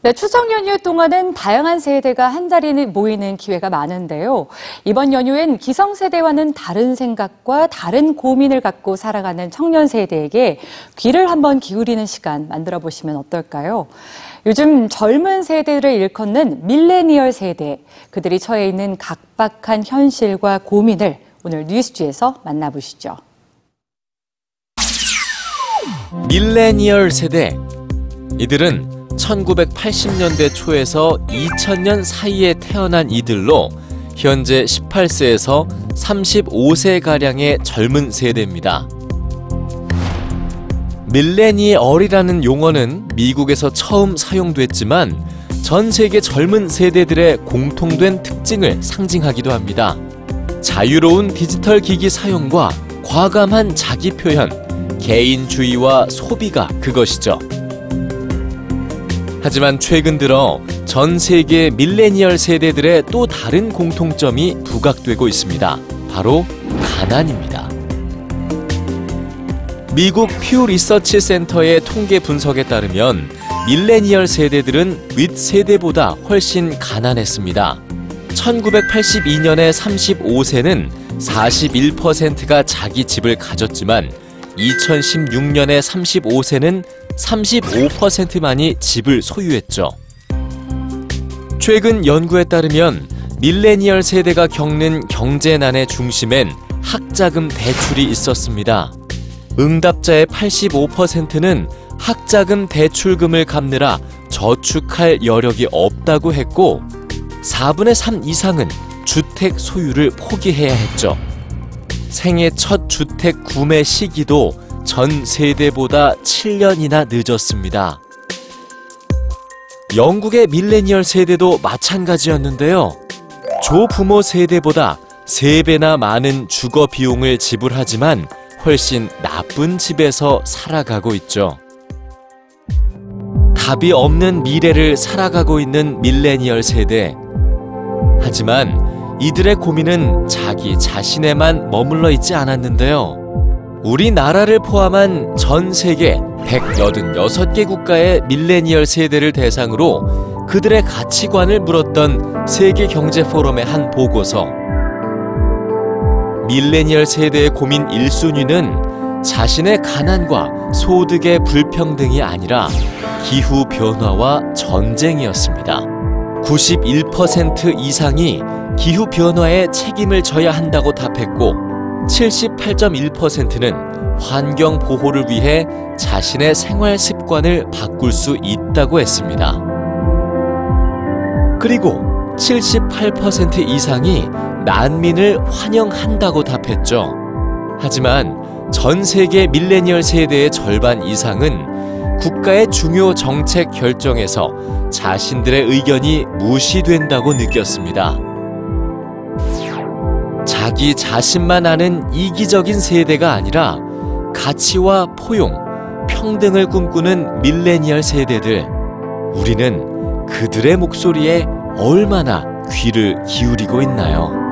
네, 추석 연휴 동안은 다양한 세대가 한 자리에 모이는 기회가 많은데요. 이번 연휴엔 기성세대와는 다른 생각과 다른 고민을 갖고 살아가는 청년 세대에게 귀를 한번 기울이는 시간 만들어 보시면 어떨까요? 요즘 젊은 세대를 일컫는 밀레니얼 세대, 그들이 처해 있는 각박한 현실과 고민을 오늘 뉴스지에서 만나보시죠. 밀레니얼 세대. 이들은 1980년대 초에서 2000년 사이에 태어난 이들로 현재 18세에서 35세가량의 젊은 세대입니다. 밀레니얼이라는 용어는 미국에서 처음 사용됐지만 전 세계 젊은 세대들의 공통된 특징을 상징하기도 합니다. 자유로운 디지털 기기 사용과 과감한 자기 표현, 개인주의와 소비가 그것이죠. 하지만 최근 들어 전 세계 밀레니얼 세대들의 또 다른 공통점이 부각되고 있습니다. 바로 가난입니다. 미국 퓨 리서치 센터의 통계 분석에 따르면 밀레니얼 세대들은 윗 세대보다 훨씬 가난했습니다. 1982년에 35세는 41%가 자기 집을 가졌지만 2016년에 35세는 35%만이 집을 소유했죠. 최근 연구에 따르면 밀레니얼 세대가 겪는 경제난의 중심엔 학자금 대출이 있었습니다. 응답자의 85%는 학자금 대출금을 갚느라 저축할 여력이 없다고 했고 4분의 3 이상은 주택 소유를 포기해야 했죠. 생애 첫 주택 구매 시기도 전 세대보다 7년이나 늦었습니다. 영국의 밀레니얼 세대도 마찬가지였는데요. 조부모 세대보다 3배나 많은 주거 비용을 지불하지만 훨씬 나쁜 집에서 살아가고 있죠. 답이 없는 미래를 살아가고 있는 밀레니얼 세대. 하지만 이들의 고민은 자기 자신에만 머물러 있지 않았는데요. 우리나라를 포함한 전 세계 186개 국가의 밀레니얼 세대를 대상으로 그들의 가치관을 물었던 세계 경제 포럼의 한 보고서. 밀레니얼 세대의 고민 1순위는 자신의 가난과 소득의 불평등이 아니라 기후 변화와 전쟁이었습니다. 91% 이상이 기후 변화에 책임을 져야 한다고 답했고 78.1%는 환경 보호를 위해 자신의 생활 습관을 바꿀 수 있다고 했습니다. 그리고 78% 이상이 난민을 환영한다고 답했죠. 하지만 전 세계 밀레니얼 세대의 절반 이상은 국가의 중요 정책 결정에서 자신들의 의견이 무시된다고 느꼈습니다. 자기 자신만 아는 이기적인 세대가 아니라 가치와 포용, 평등을 꿈꾸는 밀레니얼 세대들. 우리는 그들의 목소리에 얼마나 귀를 기울이고 있나요?